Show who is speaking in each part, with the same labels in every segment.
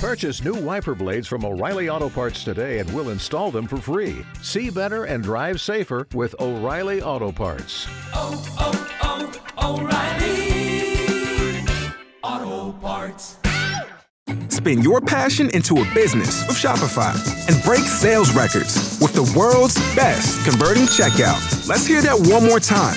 Speaker 1: Purchase new wiper blades from O'Reilly Auto Parts today and we'll install them for free. See better and drive safer with O'Reilly Auto Parts.
Speaker 2: Oh, oh, oh, O'Reilly Auto Parts.
Speaker 3: Spin your passion into a business with Shopify and break sales records with the world's best converting checkout. Let's hear that one more time.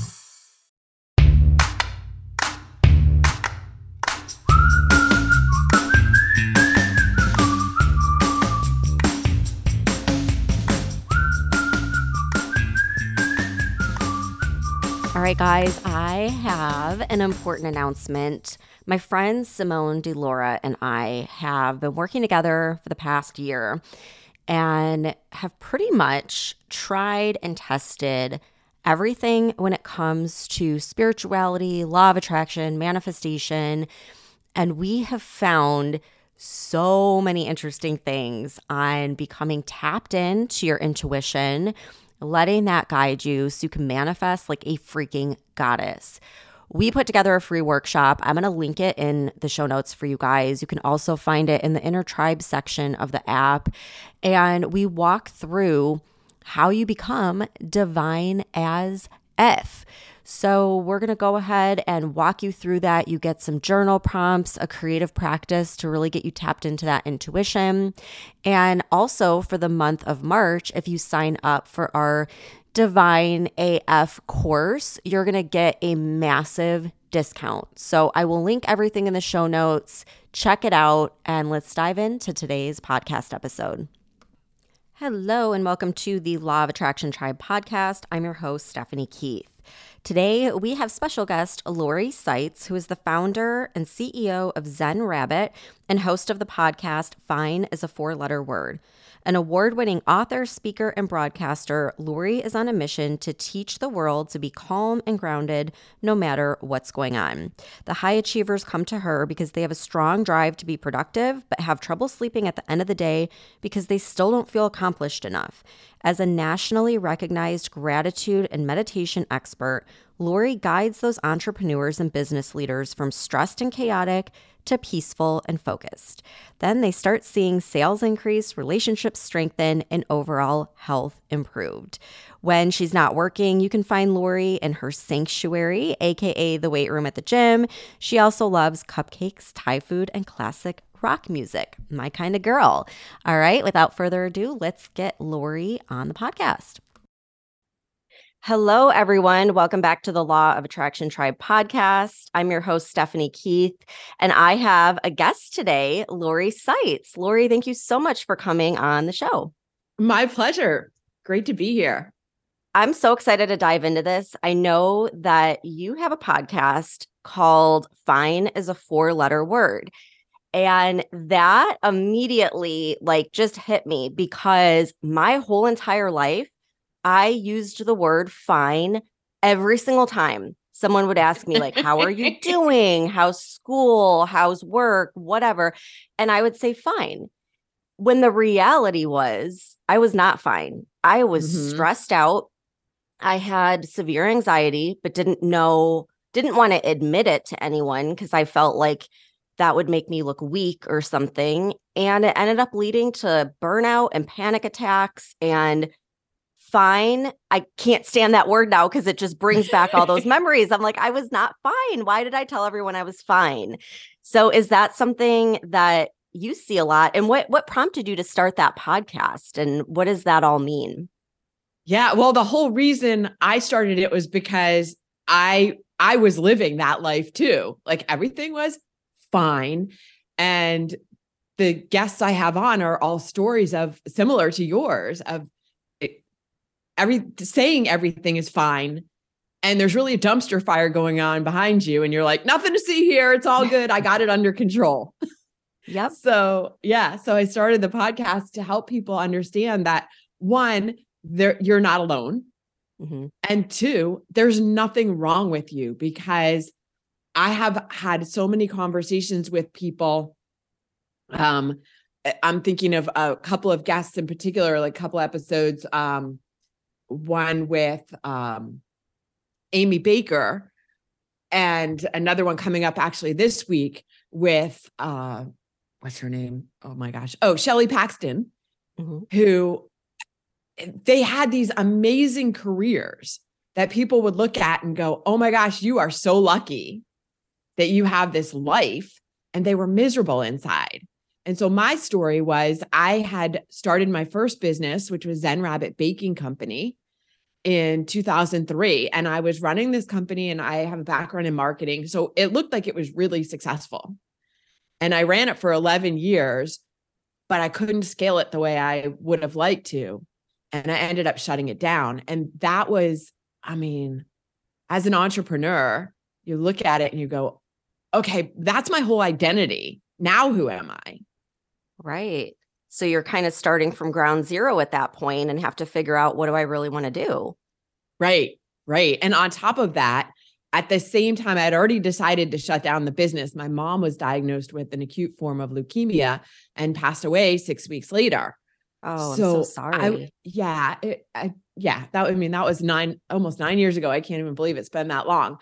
Speaker 4: Right, guys, I have an important announcement. My friend Simone DeLora and I have been working together for the past year and have pretty much tried and tested everything when it comes to spirituality, law of attraction, manifestation. And we have found so many interesting things on becoming tapped into your intuition, letting that guide you so you can manifest like a freaking goddess. We put together a free workshop. I'm going to link it in the show notes for you guys. You can also find it in the inner tribe section of the app. And we walk through how you become divine as F. So, we're going to go ahead and walk you through that. You get some journal prompts, a creative practice to really get you tapped into that intuition. And also for the month of March, if you sign up for our Divine AF course, you're going to get a massive discount. So, I will link everything in the show notes. Check it out, and let's dive into today's podcast episode. Hello, and welcome to the Law of Attraction Tribe podcast. I'm your host, Stephanie Keith. Today, we have special guest Lori Saitz, who is the founder and CEO of Zen Rabbit and host of the podcast Fine is a Four Letter Word. An award winning author, speaker, and broadcaster, Lori is on a mission to teach the world to be calm and grounded no matter what's going on. The high achievers come to her because they have a strong drive to be productive, but have trouble sleeping at the end of the day because they still don't feel accomplished enough. As a nationally recognized gratitude and meditation expert, Lori guides those entrepreneurs and business leaders from stressed and chaotic to peaceful and focused. Then they start seeing sales increase, relationships strengthen, and overall health improved. When she's not working, you can find Lori in her sanctuary, aka the weight room at the gym. She also loves cupcakes, Thai food, and classic rock music. My kind of girl. All right, without further ado, let's get Lori on the podcast. Hello, everyone. Welcome back to the Law of Attraction Tribe podcast. I'm your host, Stephanie Keith, and I have a guest today, Lori Saitz. Lori, thank you so much for coming on the show.
Speaker 5: My pleasure. Great to be here.
Speaker 4: I'm so excited to dive into this. I know that you have a podcast called Fine is a Four Letter Word. And that immediately like just hit me because my whole entire life I used the word fine every single time. Someone would ask me like how are you doing? How's school? How's work? Whatever. And i would say fine. When the reality was i was not fine. I was
Speaker 5: Mhm.
Speaker 4: stressed out. I had severe anxiety but didn't know didn't want to admit it to anyone because i felt like that would make me look weak or something. And it ended up leading to burnout and panic attacks and fine. I can't stand that word now because it just brings back all those memories. I'm like, I was not fine. Why did I tell everyone I was fine? So is that something that you see a lot? And what what prompted you to start that podcast? And what does that all mean?
Speaker 5: Yeah, well, the whole reason I started it was because I I was living that life too. Like everything was fine and the guests I have on are all stories of similar to yours of every saying everything is fine and there's really a dumpster fire going on behind you and you're like nothing to see here it's all good I got it under control.
Speaker 4: Yep.
Speaker 5: So, yeah, so I started the podcast to help people understand that one, there you're not alone.
Speaker 4: hmm
Speaker 5: And two, there's nothing wrong with you because I have had so many conversations with people. Um, I'm thinking of a couple of guests in particular, like a couple episodes. Um, one with um Amy Baker, and another one coming up actually this week with uh what's her name? Oh my gosh. Oh, Shelley Paxton
Speaker 4: hmm
Speaker 5: who they had these amazing careers that people would look at and go, "Oh my gosh, you are so lucky that you have this life." And they were miserable inside. And so my story was I had started my first business, which was Zen Rabbit Baking Company in 2003 and I was running this company and I have a background in marketing. So it looked like it was really successful. And I ran it for 11 years but I couldn't scale it the way I would have liked to. And I ended up shutting it down. And that was, I mean, as an entrepreneur, you look at it and you go, okay, that's my whole identity. Now who am I?
Speaker 4: Right. So you're kind of starting from ground zero at that point and have to figure out what do I really want to do?
Speaker 5: Right. Right. And on top of that, at the same time, I had already decided to shut down the business. My mom was diagnosed with an acute form of leukemia and passed away six weeks later.
Speaker 4: Oh, I'm so sorry.
Speaker 5: I, yeah, it, I, yeah. That I mean, that was nine, almost nine years ago. I can't even believe it's been that long.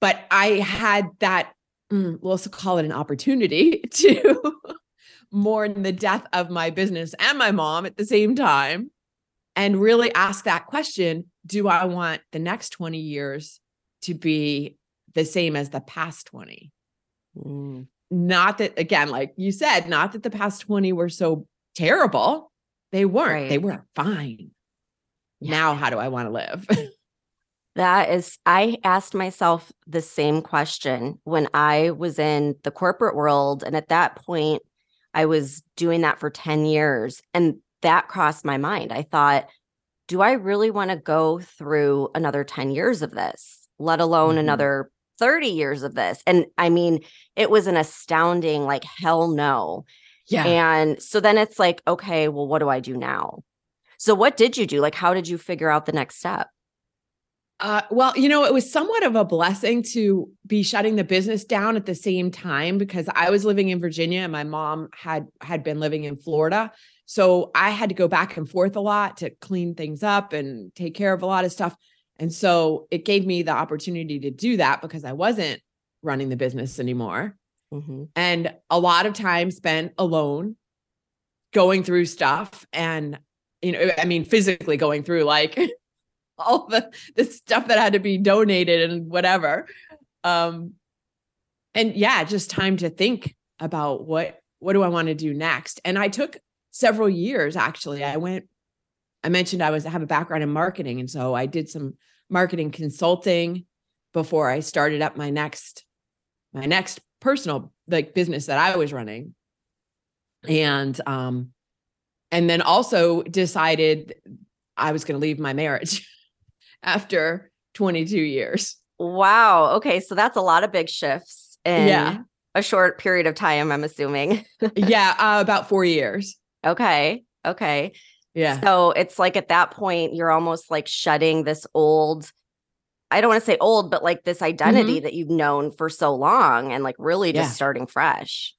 Speaker 5: But I had that. mm, Let's call it an opportunity to mourn the death of my business and my mom at the same time, and really ask that question: Do I want the next twenty years to be the same as the past twenty?
Speaker 4: Mm,
Speaker 5: not that again like you said not that the past 20 were so terrible they weren't they
Speaker 4: Right.
Speaker 5: were fine
Speaker 4: Yeah.
Speaker 5: now how do i want to live
Speaker 4: That is, I asked myself the same question when I was in the corporate world. And at that point, I was doing that for 10 years. And that crossed my mind. I thought, do I really want to go through another 10 years of this, let alone
Speaker 5: Mhm.
Speaker 4: another 30 years of this? And I mean, it was an astounding, like, hell no.
Speaker 5: yeah
Speaker 4: And so then it's like, okay, well, what do I do now? So what did you do? Like, how did you figure out the next step?
Speaker 5: Uh, well you know it was somewhat of a blessing to be shutting the business down at the same time because i was living in virginia and my mom had had been living in florida so i had to go back and forth a lot to clean things up and take care of a lot of stuff and so it gave me the opportunity to do that because i wasn't running the business anymore
Speaker 4: Mhm.
Speaker 5: and a lot of time spent alone going through stuff and you know i mean physically going through like all the the stuff that had to be donated and whatever. Um and yeah just time to think about what what do i want to do next? And i took several years actually. I went i mentioned i was I have a background in marketing and so i did some marketing consulting before i started up my next my next personal like business that i was running. And um and then also decided i was going to leave my marriage after 22 years
Speaker 4: Wow. Okay. So that's a lot of big shifts in
Speaker 5: Yeah.
Speaker 4: a short period of time, I'm assuming.
Speaker 5: yeah uh, about 4 years
Speaker 4: okay. Okay.
Speaker 5: yeah
Speaker 4: So it's like at that point, you're almost like shutting this old, I don't want to say old, but like this identity that you've known for so long and like really just
Speaker 5: Yeah.
Speaker 4: starting fresh.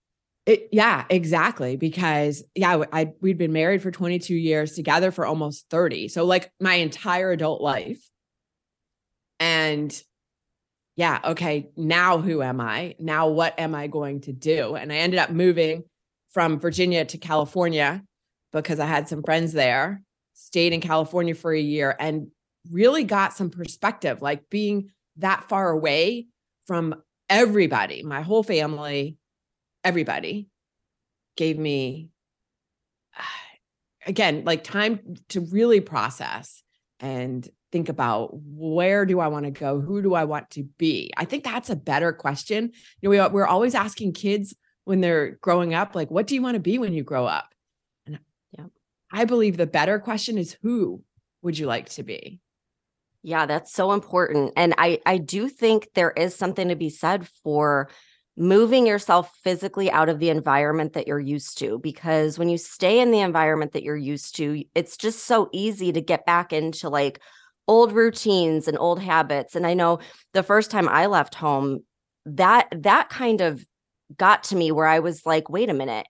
Speaker 5: It, yeah, exactly. Because yeah, I we'd been married for 22 years, together for almost 30. So like my entire adult life. And yeah, okay, now who am I? Now what am I going to do? And I ended up moving from Virginia to California because I had some friends there, stayed in California for a year and really got some perspective, like being that far away from everybody, my whole family, everybody gave me again like time to really process and think about where do I want to go? Who do I want to be? I think that's a better question. You know, we, uh, we're always asking kids when they're growing up, like, what do you want to be when you grow up? And
Speaker 4: Yeah.
Speaker 5: I believe the better question is who would you like to be?
Speaker 4: Yeah, that's so important. And I I do think there is something to be said for moving yourself physically out of the environment that you're used to because when you stay in the environment that you're used to, it's just so easy to get back into like old routines and old habits. And I know the first time I left home, that that kind of got to me where I was like, wait a minute,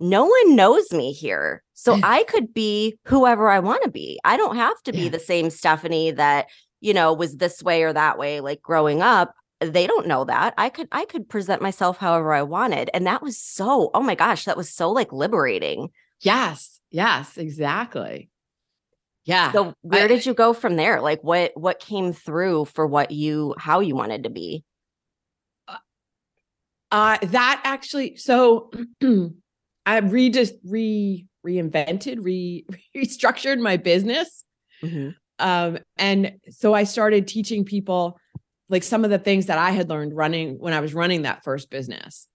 Speaker 4: no one knows me here. So I could be whoever I want to be. I don't have to be
Speaker 5: Yeah.
Speaker 4: the same Stephanie that, you know, was this way or that way like growing up. They don't know that. I could I could present myself however I wanted. And that was so, oh my gosh, that was so like liberating.
Speaker 5: Yes. Yes, exactly. Yeah.
Speaker 4: So where
Speaker 5: I-
Speaker 4: did you go from there? Like what what came through for what you how you wanted to be?
Speaker 5: Uh, that actually, so I re just re reinvented, re restructured my business.
Speaker 4: Mhm.
Speaker 5: Um, and so I started teaching people like some of the things that I had learned running when I was running that first business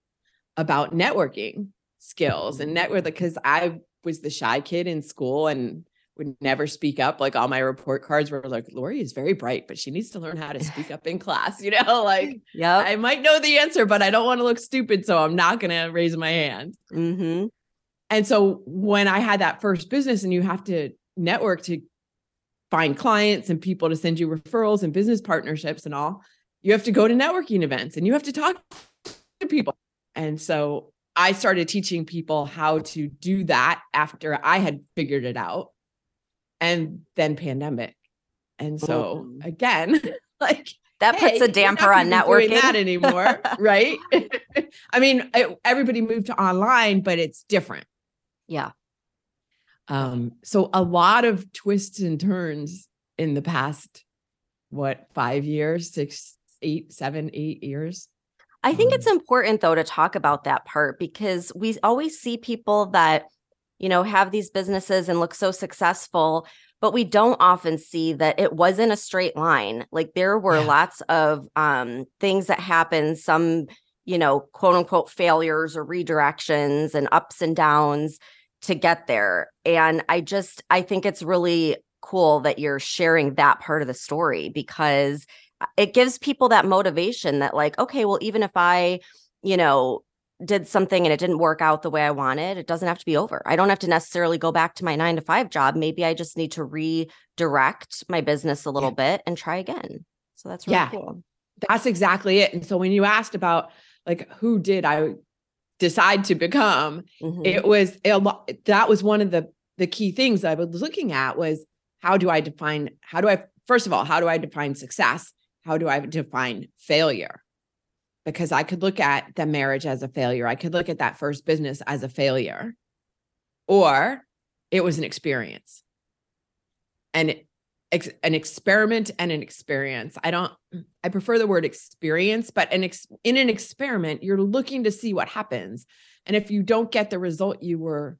Speaker 5: about networking skills and network because I was the shy kid in school and would never speak up. Like all my report cards were like, Lori is very bright, but she needs to learn how to speak up in class, you know, like
Speaker 4: yeah,
Speaker 5: I might know the answer, but I don't want to look stupid. So I'm not going to raise my hand.
Speaker 4: mm-hmm.
Speaker 5: And so when I had that first business and you have to network to find clients and people to send you referrals and business partnerships and all, you have to go to networking events and you have to talk to people. And so I started teaching people how to do that after I had figured it out. And then pandemic. And so again, like
Speaker 4: That puts
Speaker 5: hey,
Speaker 4: a damper on
Speaker 5: be doing
Speaker 4: networking.
Speaker 5: that anymore, right? I mean, it- everybody moved to online, but it's different.
Speaker 4: Yeah.
Speaker 5: Um, so a lot of twists and turns in the past, what, five years, six, eight, seven, eight years.
Speaker 4: I think it's
Speaker 5: Um,
Speaker 4: important though to talk about that part because we always see people that, you know, have these businesses and look so successful, but we don't often see that it wasn't a straight line. Like there were
Speaker 5: Yeah.
Speaker 4: lots of um things that happened, some, you know, quote unquote failures or redirections and ups and downs to get there. And I just I think it's really cool that you're sharing that part of the story because uh, it gives people that motivation that like okay well even if i you know did something and it didn't work out the way i wanted it doesn't have to be over. I don't have to necessarily go back to my 9 to 5 job. Maybe i just need to redirect my business a little bit and try again. So that's really
Speaker 5: Yeah.
Speaker 4: cool.
Speaker 5: That's exactly it. And so when you asked about like who did I decide to become,
Speaker 4: Mhm.
Speaker 5: it was a lot that was one of the the key things I was looking at was how do I define how do I first of all how do I define success? How do I define failure because I could look at the marriage as a failure I could look at that first business as a failure or it was an experience and ex- an experiment and an experience I don't I prefer the word experience but an ex- in an experiment you're looking to see what happens and if you don't get the result you were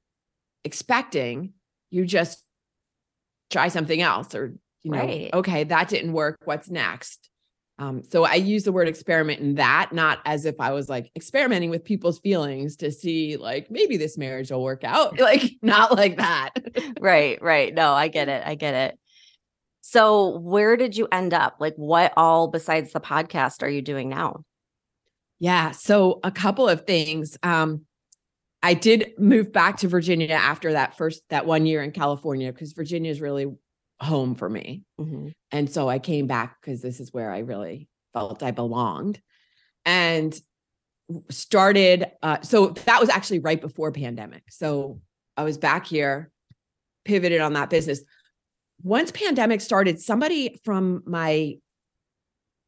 Speaker 5: expecting, you just try something else or, you know,
Speaker 4: Right.
Speaker 5: okay, that didn't work. What's next? Um, so I use the word experiment in that, not as if I was like experimenting with people's feelings to see like maybe this marriage will work out. Like not like that.
Speaker 4: right right no i get it i get it so where did you end up like what all besides the podcast are you doing now
Speaker 5: Yeah. So a couple of things. Um, I did move back to Virginia after that first that one year in California because Virginia is really home for me.
Speaker 4: Mhm.
Speaker 5: And so I came back because this is where I really felt I belonged and started. Uh, so that was actually right before pandemic. So I was back here, pivoted on that business. Once pandemic started, somebody from my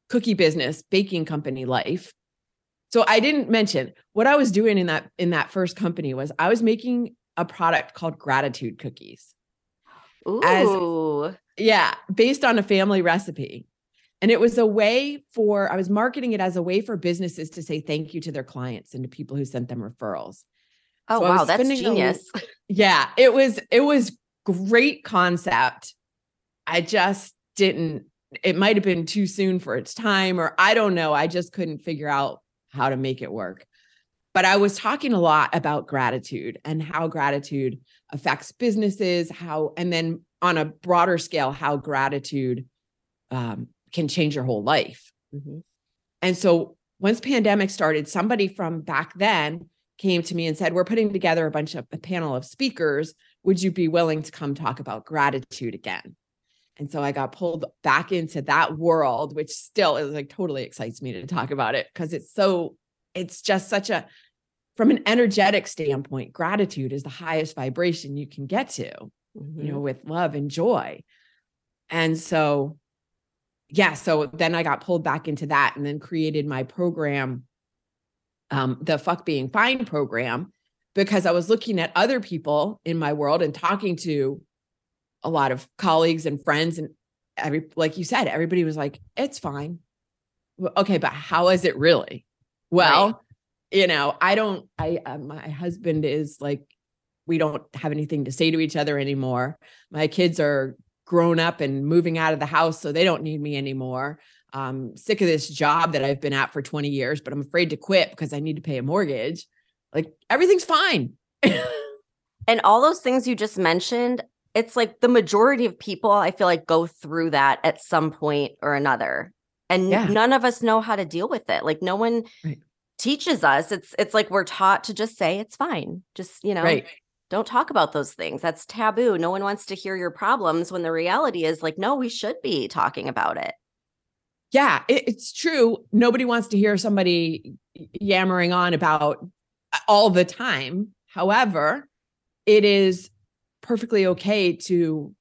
Speaker 5: cookie business, baking company life. So I didn't mention what I was doing in that in that first company was I was making a product called gratitude cookies. As- Yeah, based on a family recipe. And it was a way for, I was marketing it as a way for businesses to say thank you to their clients and to people who sent them referrals.
Speaker 4: oh
Speaker 5: So
Speaker 4: wow that's
Speaker 5: spending a
Speaker 4: genius
Speaker 5: Yeah, it was, it was great concept. I just didn't, it might have been too soon for its time, or I don't know. I just couldn't figure out how to make it work. But I was talking a lot about gratitude and how gratitude affects businesses, how, and then on a broader scale, how gratitude um, can change your whole life.
Speaker 4: Mhm.
Speaker 5: And so once pandemic started, somebody from back then came to me and said, "We're putting together a bunch of a panel of speakers. Would you be willing to come talk about gratitude again?" And so I got pulled back into that world, which still is like totally excites me to talk about it because it's so, it's just such a, from an energetic standpoint, gratitude is the highest vibration you can get to,
Speaker 4: Mhm.
Speaker 5: you know, with love and joy. And so, yeah, so then I got pulled back into that and then created my program, um, the Fuck Being Fine program, because I was looking at other people in my world and talking to a lot of colleagues and friends and every like you said everybody was like it's fine Well, okay but how is it really well
Speaker 4: Right.
Speaker 5: You know i don't i uh, my husband is like we don't have anything to say to each other anymore my kids are grown up and moving out of the house so they don't need me anymore i'm sick of this job that i've been at for 20 years but i'm afraid to quit because i need to pay a mortgage like everything's fine
Speaker 4: And all those things you just mentioned, it's like the majority of people I feel like go through that at some point or another. And
Speaker 5: Yeah.
Speaker 4: none of us know how to deal with it. Like no one
Speaker 5: Right.
Speaker 4: Teaches us. It's it's like we're taught to just say it's fine. Just, you know,
Speaker 5: right
Speaker 4: don't talk about those things. That's taboo. No one wants to hear your problems when the reality is like no, we should be talking about it.
Speaker 5: yeah it- it's true nobody wants to hear somebody yammering on about uh, all the time however it is perfectly okay to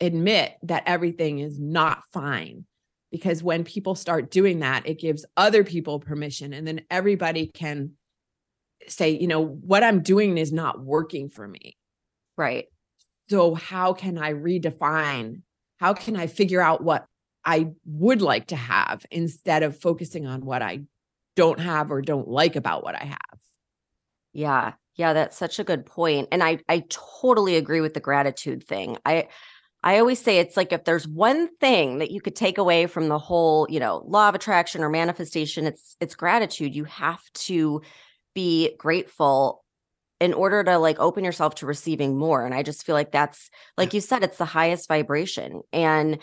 Speaker 5: admit that everything is not fine because when people start doing that it gives other people permission and then everybody can say you know what i'm doing is not working for me
Speaker 4: Right.
Speaker 5: so how can I redefine? How can I figure out what I would like to have instead of focusing on what I don't have or don't like about what I have?
Speaker 4: Yeah. Yeah, that's such a good. And I I totally agree with the gratitude thing. I I always say it's like if there's one thing that you could take away from the whole, you know, law of attraction or manifestation, it's it's gratitude. You have to be grateful in order to like open yourself to receiving more. And I just feel like that's like you said, it's the highest vibration. And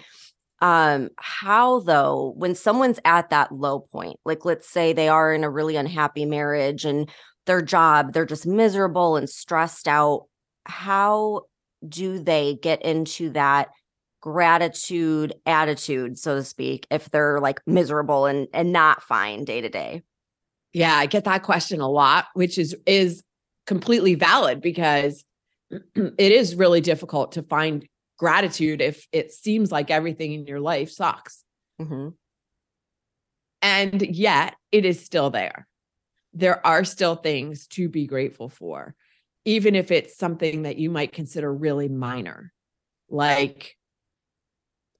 Speaker 4: um how though when someone's at that low point like let's say they are in a really unhappy marriage and their job they're just miserable and stressed out how do they get into that gratitude attitude so to speak if they're like miserable and and not fine day to day
Speaker 5: Yeah, I get that question a lot, which is is completely valid because it is really difficult to find gratitude if it seems like everything in your life sucks.
Speaker 4: Mhm.
Speaker 5: And yet it is still there. There are still things to be grateful for, even if it's something that you might consider really minor. Like,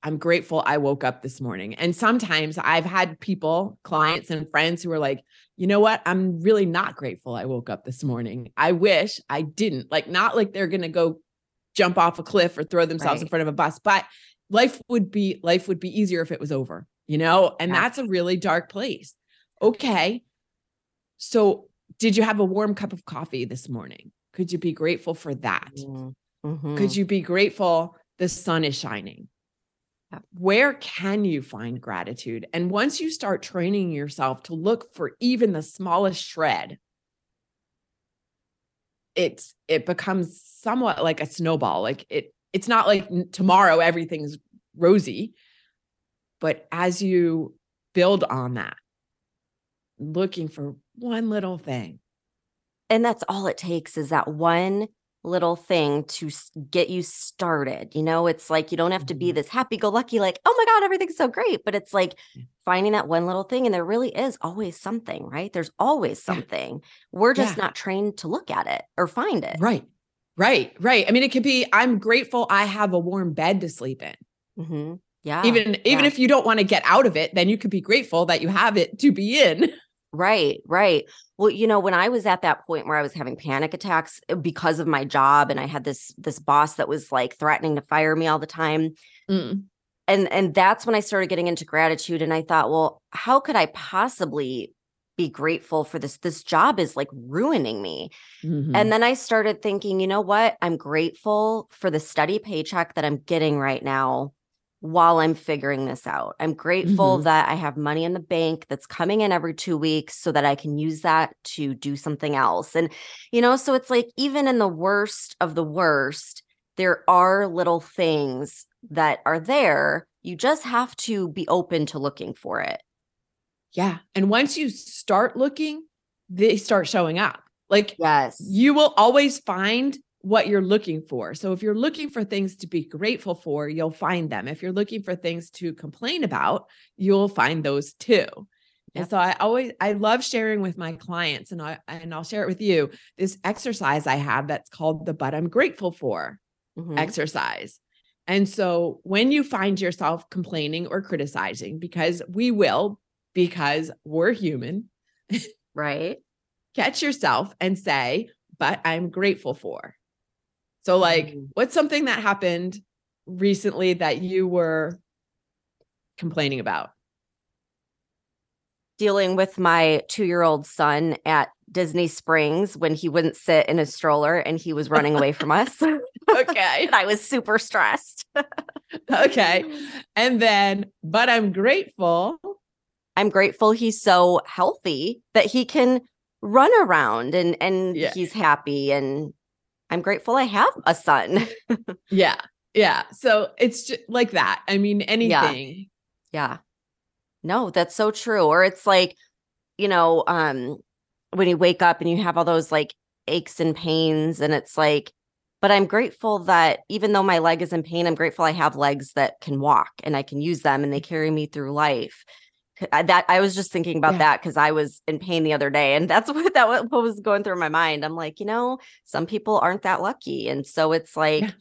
Speaker 5: I'm grateful I woke up this morning. And sometimes I've had people, clients, and friends who are like, you know what? I'm really not grateful I woke up this morning. I wish I didn't. Like, not like they're going to go jump off a cliff or throw themselves in front of a bus, but life would be life would be easier if it was over, you know? And
Speaker 4: Yeah.
Speaker 5: that's a really dark place. Okay. So, did you have a warm cup of coffee this morning? Could you be grateful for that?
Speaker 4: Mhm. Mhm.
Speaker 5: Could you be grateful the sun is shining? Where can you find gratitude? And once you start training yourself to look for even the smallest shred, it's it becomes somewhat like a snowball. Like it it's not like tomorrow everything's rosy, but as you build on that, looking for one little thing.
Speaker 4: And that's all it takes is that one little thing to get you started you know it's like you don't have to be
Speaker 5: Mhm.
Speaker 4: this happy go lucky like oh my god everything's so great but it's like finding that one little thing and there really is always something right there's always something we're just
Speaker 5: Yeah.
Speaker 4: not trained to look at it or find it
Speaker 5: Right. Right. Right. I mean, it could be I'm grateful I have a warm bed to sleep in.
Speaker 4: hmm yeah
Speaker 5: even even
Speaker 4: yeah.
Speaker 5: if you don't want to get out of it then you could be grateful that you have it to be in
Speaker 4: Right, right. Well, you know, when I was at that point where I was having panic attacks uh, because of my job and I had this this boss that was like threatening to fire me all the time,
Speaker 5: Mm,
Speaker 4: and and that's when I started getting into gratitude and I thought, well, how could I possibly be grateful for this this job is like ruining me.
Speaker 5: mhm.
Speaker 4: And then I started thinking, you know what? I'm grateful for the steady paycheck that I'm getting right now while I'm figuring this out. I'm grateful
Speaker 5: Mhm.
Speaker 4: that I have money in the bank that's coming in every 2 weeks so that I can use that to do something else. And you know, so it's like even in the worst of the worst, there are little things that are there. You just have to be open to looking for it.
Speaker 5: Yeah. And once you start looking, they start showing up. Like
Speaker 4: Yes.
Speaker 5: you will always find what you're looking for. So if you're looking for things to be grateful for, you'll find them. If you're looking for things to complain about, you'll find those too. And so I always I love sharing with my clients and I and I'll share it with you this exercise I have that's called the but I'm grateful for
Speaker 4: Mhm.
Speaker 5: exercise. And so when you find yourself complaining or criticizing because we will because we're human,
Speaker 4: right.
Speaker 5: catch yourself and say, but I'm grateful for. So, like,
Speaker 4: Mm.
Speaker 5: what's something that happened recently that you were complaining about?
Speaker 4: Dealing with my two year old son at Disney Springs when he wouldn't sit in a stroller and he was running away from us.
Speaker 5: Okay.
Speaker 4: and I was super stressed.
Speaker 5: okay. And then, but I'm grateful.
Speaker 4: I'm grateful he's so healthy that he can run around and and
Speaker 5: Yeah.
Speaker 4: he's happy and I'm grateful I have a son.
Speaker 5: Yeah. Yeah. So it's just like that. I mean, anything.
Speaker 4: yeah. No, that's so true. Or it's like, you know, um when you wake up and you have all those like aches and pains and it's like but I'm grateful that even though my leg is in pain, I'm grateful I have legs that can walk and I can use them and they carry me through life. That I was just thinking about
Speaker 5: Yeah.
Speaker 4: that because I was in pain the other day, and that's what that what was going through my mind. I'm like, you know, some people aren't that lucky, and so it's like
Speaker 5: Yeah.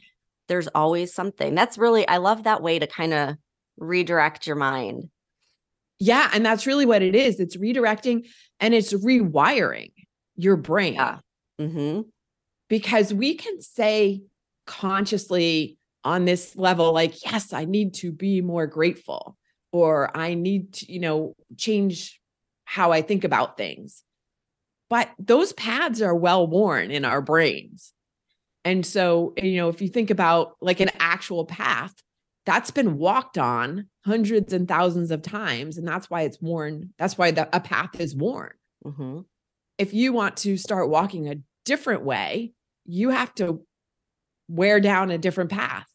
Speaker 4: there's always something. That's really I love that way to kind of redirect your mind.
Speaker 5: Yeah. And that's really what it is. It's redirecting and it's rewiring your brain.
Speaker 4: Yeah. Mm-hmm.
Speaker 5: because we can say consciously on this level like yes i need to be more grateful or i need to you know change how i think about things but those paths are well worn in our brains and so you know if you think about like an actual path that's been walked on hundreds and thousands of times and that's why it's worn that's why the, a path is worn
Speaker 4: Mm-hmm.
Speaker 5: if you want to start walking a different way, you have to wear down a different path.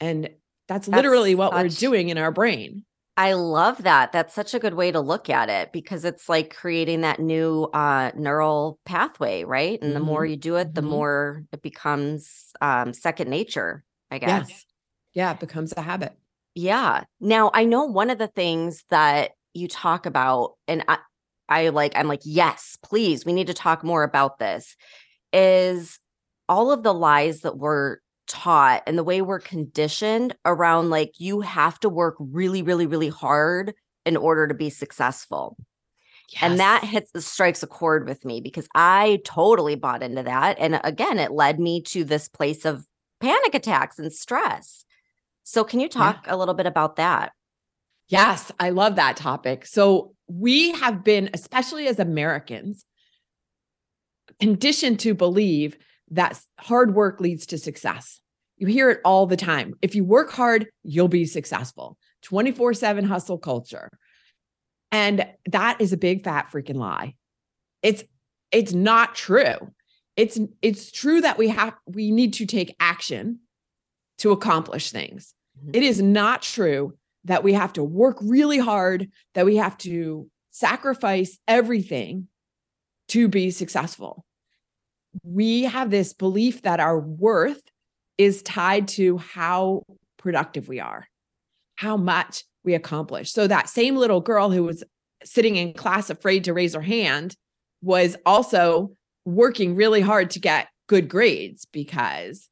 Speaker 5: And that's, literally what we're doing in our brain.
Speaker 4: I love that. That's such a good way to look at it because it's like creating that new uh, neural pathway, right? And the more you do it, the
Speaker 5: Mhm.
Speaker 4: more it becomes um, second nature, I guess.
Speaker 5: Yes. Yeah, it becomes a habit.
Speaker 4: Yeah. Now I know one of the things that you talk about, and I, I like, I'm like, yes, please, we need to talk more about this. Is all of the lies that we're taught and the way we're conditioned around like you have to work really, really, really hard in order to be successful. And that hits strikes a chord with me because I totally bought into that. And again, it led me to this place of panic attacks and stress. So can you
Speaker 5: Yeah.
Speaker 4: talk a little bit about that?
Speaker 5: Yes, I love that topic. So we have been, especially as Americans, conditioned to believe that hard work leads to success. You hear it all the time. If you work hard, you'll be successful. 24 7 hustle culture. And that is a big fat freaking lie. It's it's not true. It's it's true that we have we need to take action to accomplish things.
Speaker 4: Mhm.
Speaker 5: It is not true that we have to work really hard, that we have to sacrifice everything to be successful. We have this belief that our worth is tied to how productive we are, how much we accomplish. So that same little girl who was sitting in class afraid to raise her hand was also working really hard to get good grades because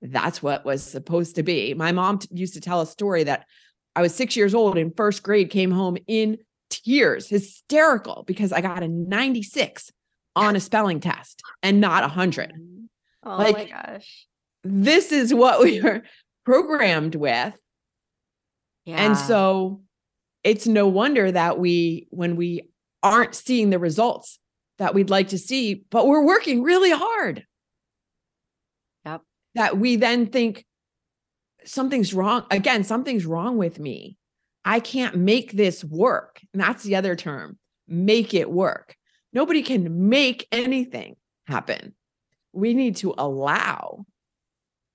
Speaker 5: that's what was supposed to be. My mom t- used to tell a story that I was six years old in first grade, came home in tears, hysterical, because I got a 96 on a spelling test and not a 100.
Speaker 4: Oh
Speaker 5: Like-
Speaker 4: my gosh.
Speaker 5: This is what we are programmed with.
Speaker 4: Yeah.
Speaker 5: And so it's no wonder that we, when we aren't seeing the results that we'd like to see, but we're working really hard.
Speaker 4: Yep.
Speaker 5: That we then think something's wrong. Again, something's wrong with me. I can't make this work. And that's the other term make it work. Nobody can make anything happen. We need to allow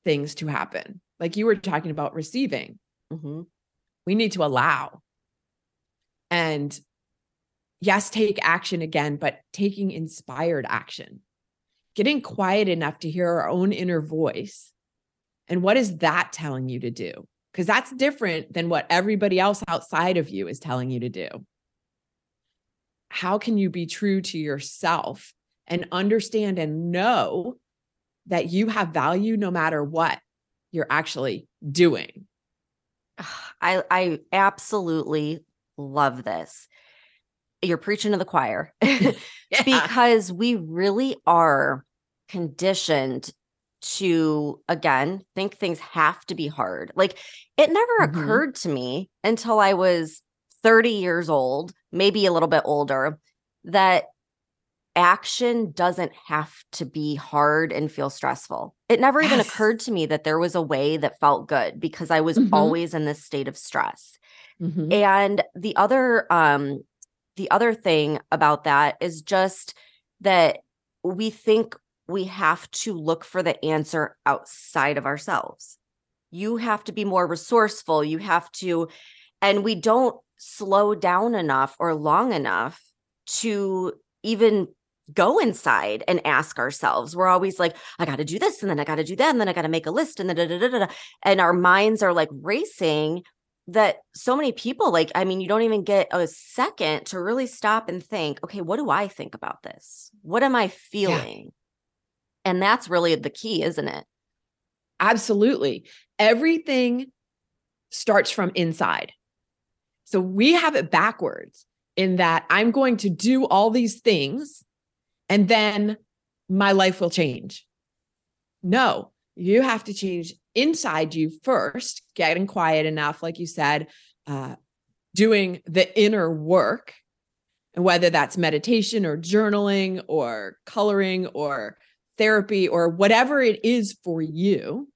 Speaker 5: things to happen. like you were talking about receiving.
Speaker 4: Mm-hmm.
Speaker 5: We need to allow. And yes, take action again, but taking inspired action, getting quiet enough to hear our own inner voice. And what is that telling you to do? Because that's different than what everybody else outside of you is telling you to do. How can you be true to yourself and understand and know that you have value no matter what you're actually doing?
Speaker 4: I I absolutely love this. You're preaching to the choir
Speaker 5: Yeah.
Speaker 4: because we really are conditioned to again think things have to be hard. Like it never
Speaker 5: Mhm.
Speaker 4: occurred to me until I was 30 years old, maybe a little bit older, that action doesn't have to be hard and feel stressful. It never even occurred to me that there was a way that felt good because I was
Speaker 5: Mhm.
Speaker 4: always in this state of stress.
Speaker 5: Mhm.
Speaker 4: And the other um the other thing about that is just that we think we have to look for the answer outside of ourselves. You have to be more resourceful, you have to and we don't slow down enough or long enough to even go inside and ask ourselves. We're always like, I got to do this, and then I got to do that, and then I got to make a list, and then da, da, da, da, da. and our minds are like racing. That so many people, like, I mean, you don't even get a second to really stop and think, okay, what do I think about this? What am I feeling? And that's really the key, isn't it?
Speaker 5: Absolutely. Everything starts from inside. So we have it backwards in that I'm going to do all these things and then my life will change. No, you have to change inside you first, getting quiet enough, like you said, uh, doing the inner work. And whether that's meditation or journaling or coloring or therapy or whatever it is for you,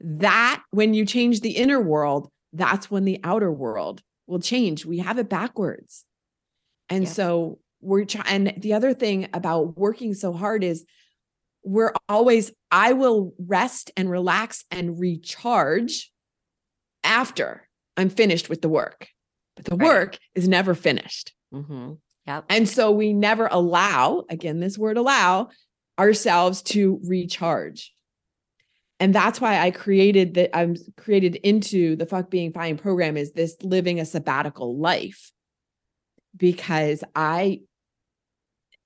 Speaker 5: that when you change the inner world, that's when the outer world will change. We have it backwards. And
Speaker 4: Yeah.
Speaker 5: so we're trying. And the other thing about working so hard is we're always, I will rest and relax and recharge after I'm finished with the work. But the
Speaker 4: Right.
Speaker 5: work is never finished.
Speaker 4: Mm-hmm. Yep.
Speaker 5: And so we never allow, again, this word allow ourselves to recharge. And that's why I created that I'm created into the fuck being fine program is this living a sabbatical life. Because I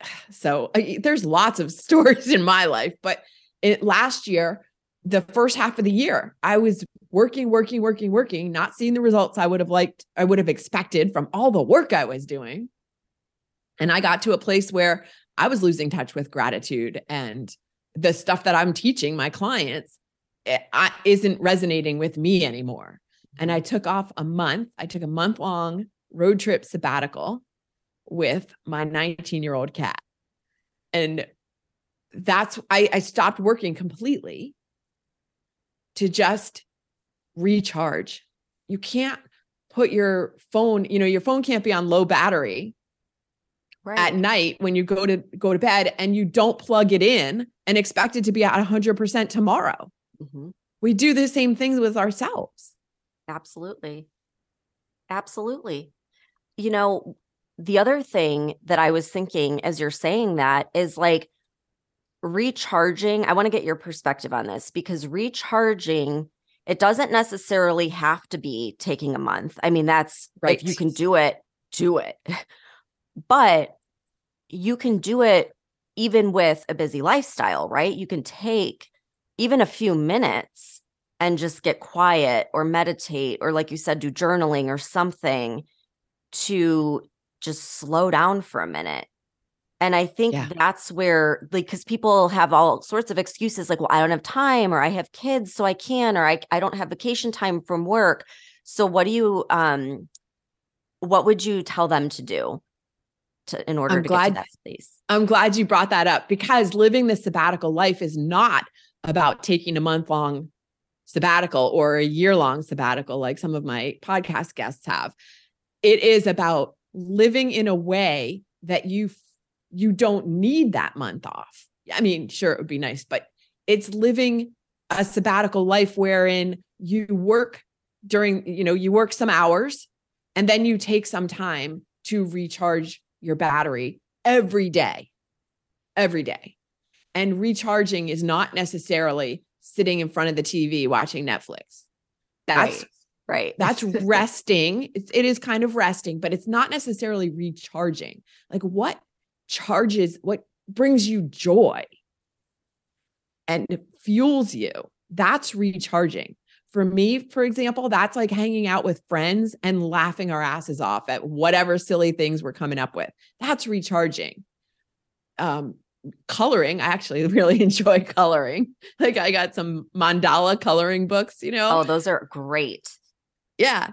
Speaker 5: so I- there's lots of stories in my life, but it last year, the first half of the year, I was working, working, working, working, not seeing the results I would have liked, I would have expected from all the work I was doing. And I got to a place where I was losing touch with gratitude and the stuff that I'm teaching my clients Eh, isn't resonating with me anymore. And I mm-hmm. took off a month. I took a month long road trip sabbatical with my 19 year old cat. And that's, I, I stopped working completely to just recharge. You can't put your phone, you know, your phone can't be on low battery
Speaker 4: Right.
Speaker 5: at night when you go to go to bed and you don't plug it in and expect it to be at 100% tomorrow.
Speaker 4: Mhm.
Speaker 5: We do the same things with ourselves.
Speaker 4: Absolutely. Absolutely. You know, the other thing that I was thinking as you're saying that is like recharging. I want to get your perspective on this because recharging, it doesn't necessarily have to be taking a month. I mean, that's right. if you can do it, do it. but you can do it even with a busy lifestyle, right? You can take even a few minutes and just get quiet or meditate or like you said do journaling or something to just slow down for a minute. And i think
Speaker 5: Yeah.
Speaker 4: that's where like because people have all sorts of excuses like well i don't have time or i have kids so i can or i, I don't have vacation time from work. So what do you um what would you tell them to do to in order
Speaker 5: I'm
Speaker 4: to
Speaker 5: glad-
Speaker 4: get to that place
Speaker 5: I'm glad you brought that up because living the sabbatical life is not about taking a month long sabbatical or a year long sabbatical like some of my podcast guests have. It is about living in a way that you you don't need that month off. I mean, sure it would be nice, but it's living a sabbatical life wherein you work during, you know, you work some hours and then you take some time to recharge your battery every day. Every day. And recharging is not necessarily sitting in front of the TV watching Netflix. That's
Speaker 4: right. Right.
Speaker 5: that's resting. It's, it is kind of resting, but it's not necessarily recharging. Like what charges, what brings you joy and fuels you? That's recharging. For me, for example, that's like hanging out with friends and laughing our asses off at whatever silly things we're coming up with. That's recharging. Um, coloring, I actually really enjoy coloring. Like I got some mandala coloring books, you know.
Speaker 4: Oh, those are great.
Speaker 5: Yeah.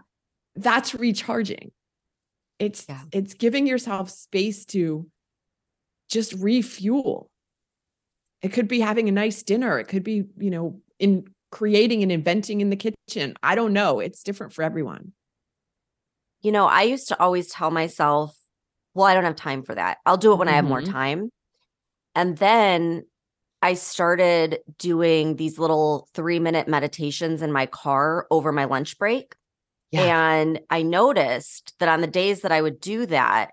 Speaker 5: That's recharging. It's
Speaker 4: Yeah.
Speaker 5: it's giving yourself space to just refuel. It could be having a nice dinner. It could be, you know, in creating and inventing in the kitchen. I don't know. It's different for everyone.
Speaker 4: You know, I used to always tell myself, well, I don't have time for that. I'll do it when I have more
Speaker 5: Mhm.
Speaker 4: time. And then I started doing these little three minute meditations in my car over my lunch break. And I noticed that on the days that I would do that,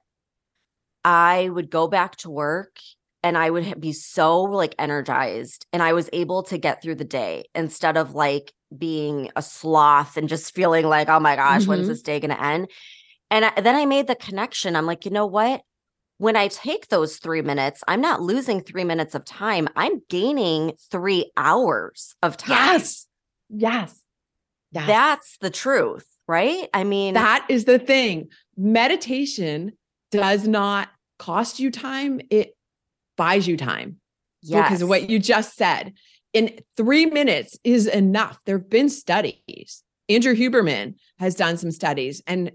Speaker 4: I would go back to work and I would be so like energized and I was able to get through the day instead of like being a sloth and just feeling like, oh my gosh, when's
Speaker 5: Mhm.
Speaker 4: this day going to end? And I, then I made the connection. I'm like, you know what? When I take those three minutes, I'm not losing three minutes of time. I'm gaining three hours of time.
Speaker 5: Yes. Yes. Yes.
Speaker 4: That's the truth, right? I mean,
Speaker 5: that is the thing. Meditation does not cost you time, it buys you time. because
Speaker 4: yes.
Speaker 5: of what you just said. In three minutes is enough. There have been studies. Andrew Huberman has done some studies, and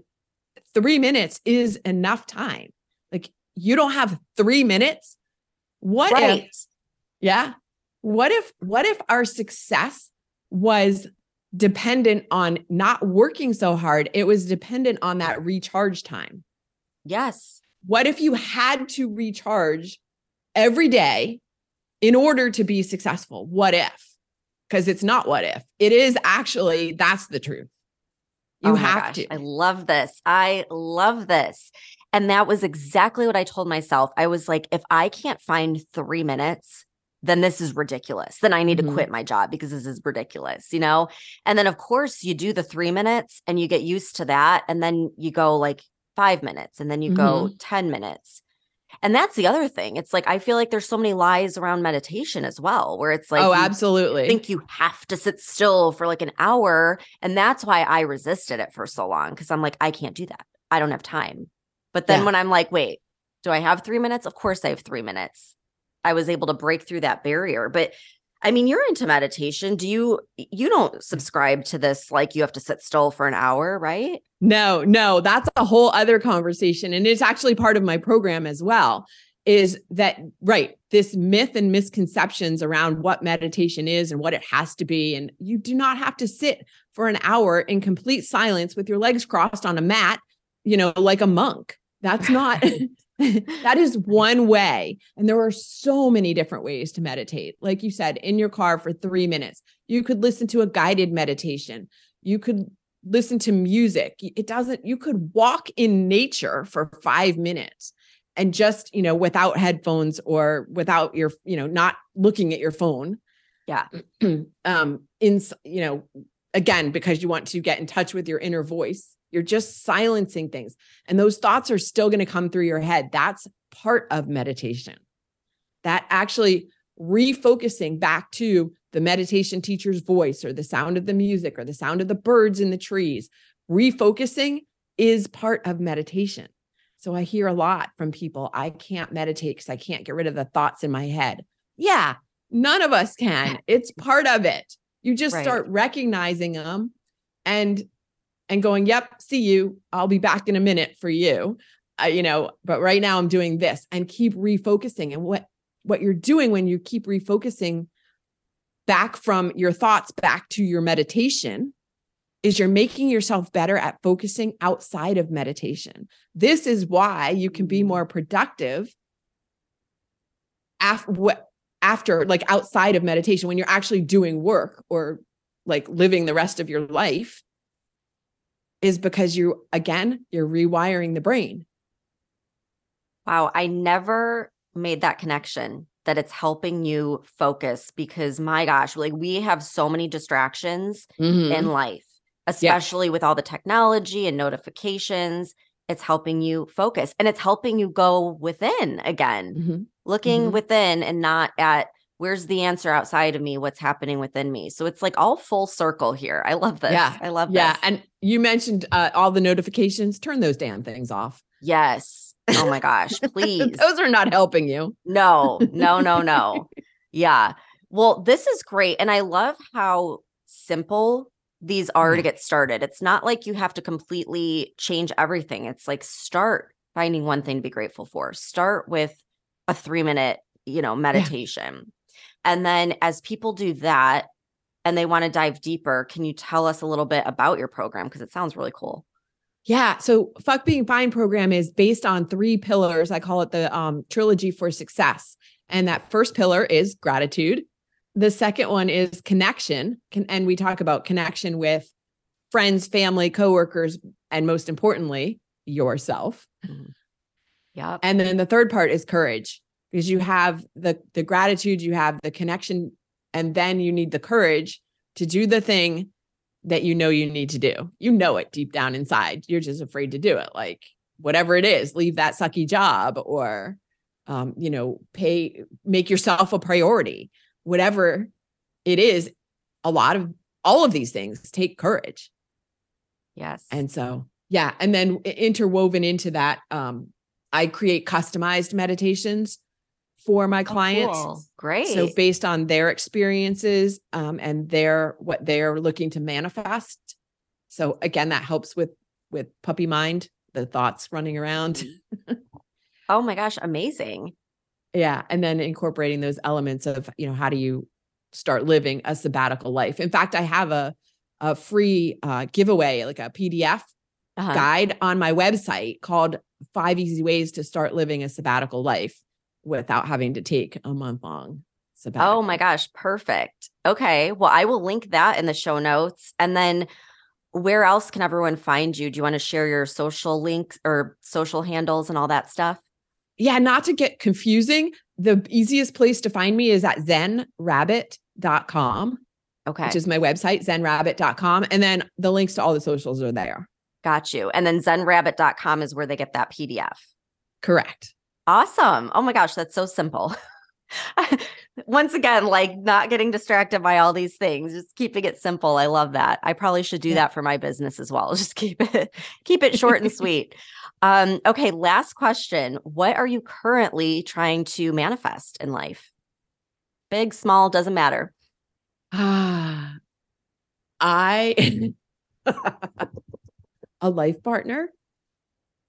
Speaker 5: three minutes is enough time. Like you don't have three minutes. What
Speaker 4: right.
Speaker 5: if, yeah? What if, what if our success was dependent on not working so hard? It was dependent on that recharge time.
Speaker 4: Yes.
Speaker 5: What if you had to recharge every day in order to be successful? What if? Because it's not what if. It is actually, that's the truth. You
Speaker 4: Oh
Speaker 5: have
Speaker 4: gosh,
Speaker 5: to.
Speaker 4: I love this. I love this. And that was exactly what I told myself. I was like, if I can't find three minutes, then this is ridiculous. Then I need
Speaker 5: Mhm.
Speaker 4: to quit my job because this is ridiculous, you know? And then, of course, you do the three minutes and you get used to that. And then you go like five minutes and then you go 10 minutes. And that's the other thing. It's like, I feel like there's so many lies around meditation as well, where it's like,
Speaker 5: oh, absolutely.
Speaker 4: think you have to sit still for like an hour. And that's why I resisted it for so long because I'm like, I can't do that. I don't have time. But then
Speaker 5: Yeah.
Speaker 4: when I'm like, wait, do I have three minutes? Of course I have three minutes. I was able to break through that barrier. But I mean, you're into meditation. Do you, you don't subscribe to this like you have to sit still for an hour, right?
Speaker 5: No, no, that's a whole other conversation. And it's actually part of my program as well. Is that right? This myth and misconceptions around what meditation is and what it has to be. And you do not have to sit for an hour in complete silence with your legs crossed on a mat, you know, like a monk. That's not, that is one way. And there are so many different ways to meditate. Like you said, in your car for three minutes, you could listen to a guided meditation. You could listen to music. It doesn't, you could walk in nature for five minutes and just, you know, without headphones or without your, you know, not looking at your phone.
Speaker 4: Yeah.
Speaker 5: um, in, you know, again, because you want to get in touch with your inner voice. You're just silencing things. And those thoughts are still going to come through your head. That's part of meditation. That actually refocusing back to the meditation teacher's voice or the sound of the music or the sound of the birds in the trees, refocusing is part of meditation. So I hear a lot from people I can't meditate because I can't get rid of the thoughts in my head. Yeah, none of us can. It's part of it. You just
Speaker 4: Right.
Speaker 5: start recognizing them and and going, "Yep, see you. I'll be back in a minute for you." Uh, you know, but right now I'm doing this and keep refocusing. And what what you're doing when you keep refocusing back from your thoughts back to your meditation is you're making yourself better at focusing outside of meditation. This is why you can be more productive after after like outside of meditation when you're actually doing work or like living the rest of your life is because you again you're rewiring the brain
Speaker 4: wow i never made that connection that it's helping you focus because my gosh like we have so many distractions
Speaker 5: Mhm.
Speaker 4: in life especially with all the technology and notifications it's helping you focus and it's helping you go within again
Speaker 5: Mhm.
Speaker 4: looking
Speaker 5: Mhm.
Speaker 4: within and not at where's the answer outside of me? What's happening within me? So it's like all full circle here. I love this.
Speaker 5: Yeah.
Speaker 4: i love this.
Speaker 5: yeah.
Speaker 4: this.
Speaker 5: And you mentioned uh, all the notifications. Turn those damn things off.
Speaker 4: Yes. Oh my gosh. Please.
Speaker 5: Those are not helping you.
Speaker 4: No. No no no. Yeah. Well this is great. And i love how simple these are to get started. It's not like you have to completely change everything. It's like start finding one thing to be grateful for. Start with a 3 minute you know meditation and then as people do that and they want to dive deeper can you tell us a little bit about your program because it sounds really cool
Speaker 5: Yeah. So Fuck Being Fine program is based on three pillars. I call it the um, trilogy for success. And that first pillar is gratitude. The second one is connection. Con- and we talk about connection with friends, family, coworkers, and most importantly, yourself.
Speaker 4: yep
Speaker 5: And then the third part is courage because you have the the gratitude, you have the connection, and then you need the courage to do the thing that you know you need to do. You know it deep down inside. You're just afraid to do it. Like whatever it is, leave that sucky job or um, you know, pay make yourself a priority. Whatever it is, a lot of all of these things take courage.
Speaker 4: yes
Speaker 5: And so, yeah. And then interwoven into that, um, I create customized meditations for my
Speaker 4: Oh,
Speaker 5: clients.
Speaker 4: cool. great
Speaker 5: So based on their experiences um, and their what they're looking to manifest. So again, that helps with with puppy mind, the thoughts running around.
Speaker 4: oh my gosh amazing
Speaker 5: Yeah. And then incorporating those elements of, you know, how do you start living a sabbatical life? In fact, I have a a free uh, giveaway, like a PDF
Speaker 4: Uh-huh.
Speaker 5: guide on my website called Five Easy Ways to Start Living a Sabbatical Life without having to take a month long oh sabbatical.
Speaker 4: Oh my gosh, perfect. Okay. Well, I will link that in the show notes. And then where else can everyone find you? Do you want to share your social links or social handles and all that stuff?
Speaker 5: Yeah, not to get confusing, the easiest place to find me is at zenrabbit.com,
Speaker 4: Okay.
Speaker 5: which is my website, zenrabbit.com. And then the links to all the socials are there.
Speaker 4: Got you. And then zenrabbit.com is where they get that PDF.
Speaker 5: Correct.
Speaker 4: Awesome. Oh my gosh, that's so simple. Once again, like not getting distracted by all these things, just keeping it simple. I love that. I probably should do
Speaker 5: Yeah.
Speaker 4: that for my business as well. Just keep it keep it short and sweet. Um, okay, last question. What are you currently trying to manifest in life? Big, small, doesn't matter.
Speaker 5: Ah, I, a life partner.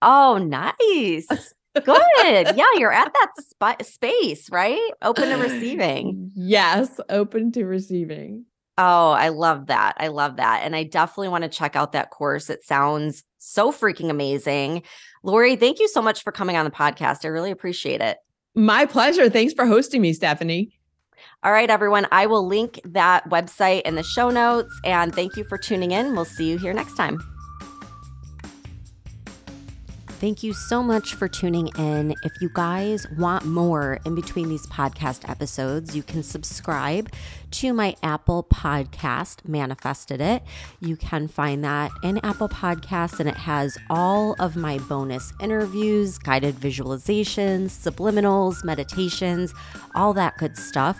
Speaker 4: Oh, nice. Good. yeah, you're at that sp- space, right? Open to receiving.
Speaker 5: Yes, open to receiving.
Speaker 4: Oh, I love that. I love that. And I definitely want to check out that course. It sounds so freaking amazing. Lori, thank you so much for coming on the podcast. I really appreciate it.
Speaker 5: My pleasure. Thanks for hosting me, Stephanie.
Speaker 4: All right, everyone. I will link that website in the show notes. And thank you for tuning in. We'll see you here next time. Thank you so much for tuning in. If you guys want more in between these podcast episodes, you can subscribe to my Apple podcast, Manifested It. You can find that in Apple Podcasts, and it has all of my bonus interviews, guided visualizations, subliminals, meditations, all that good stuff.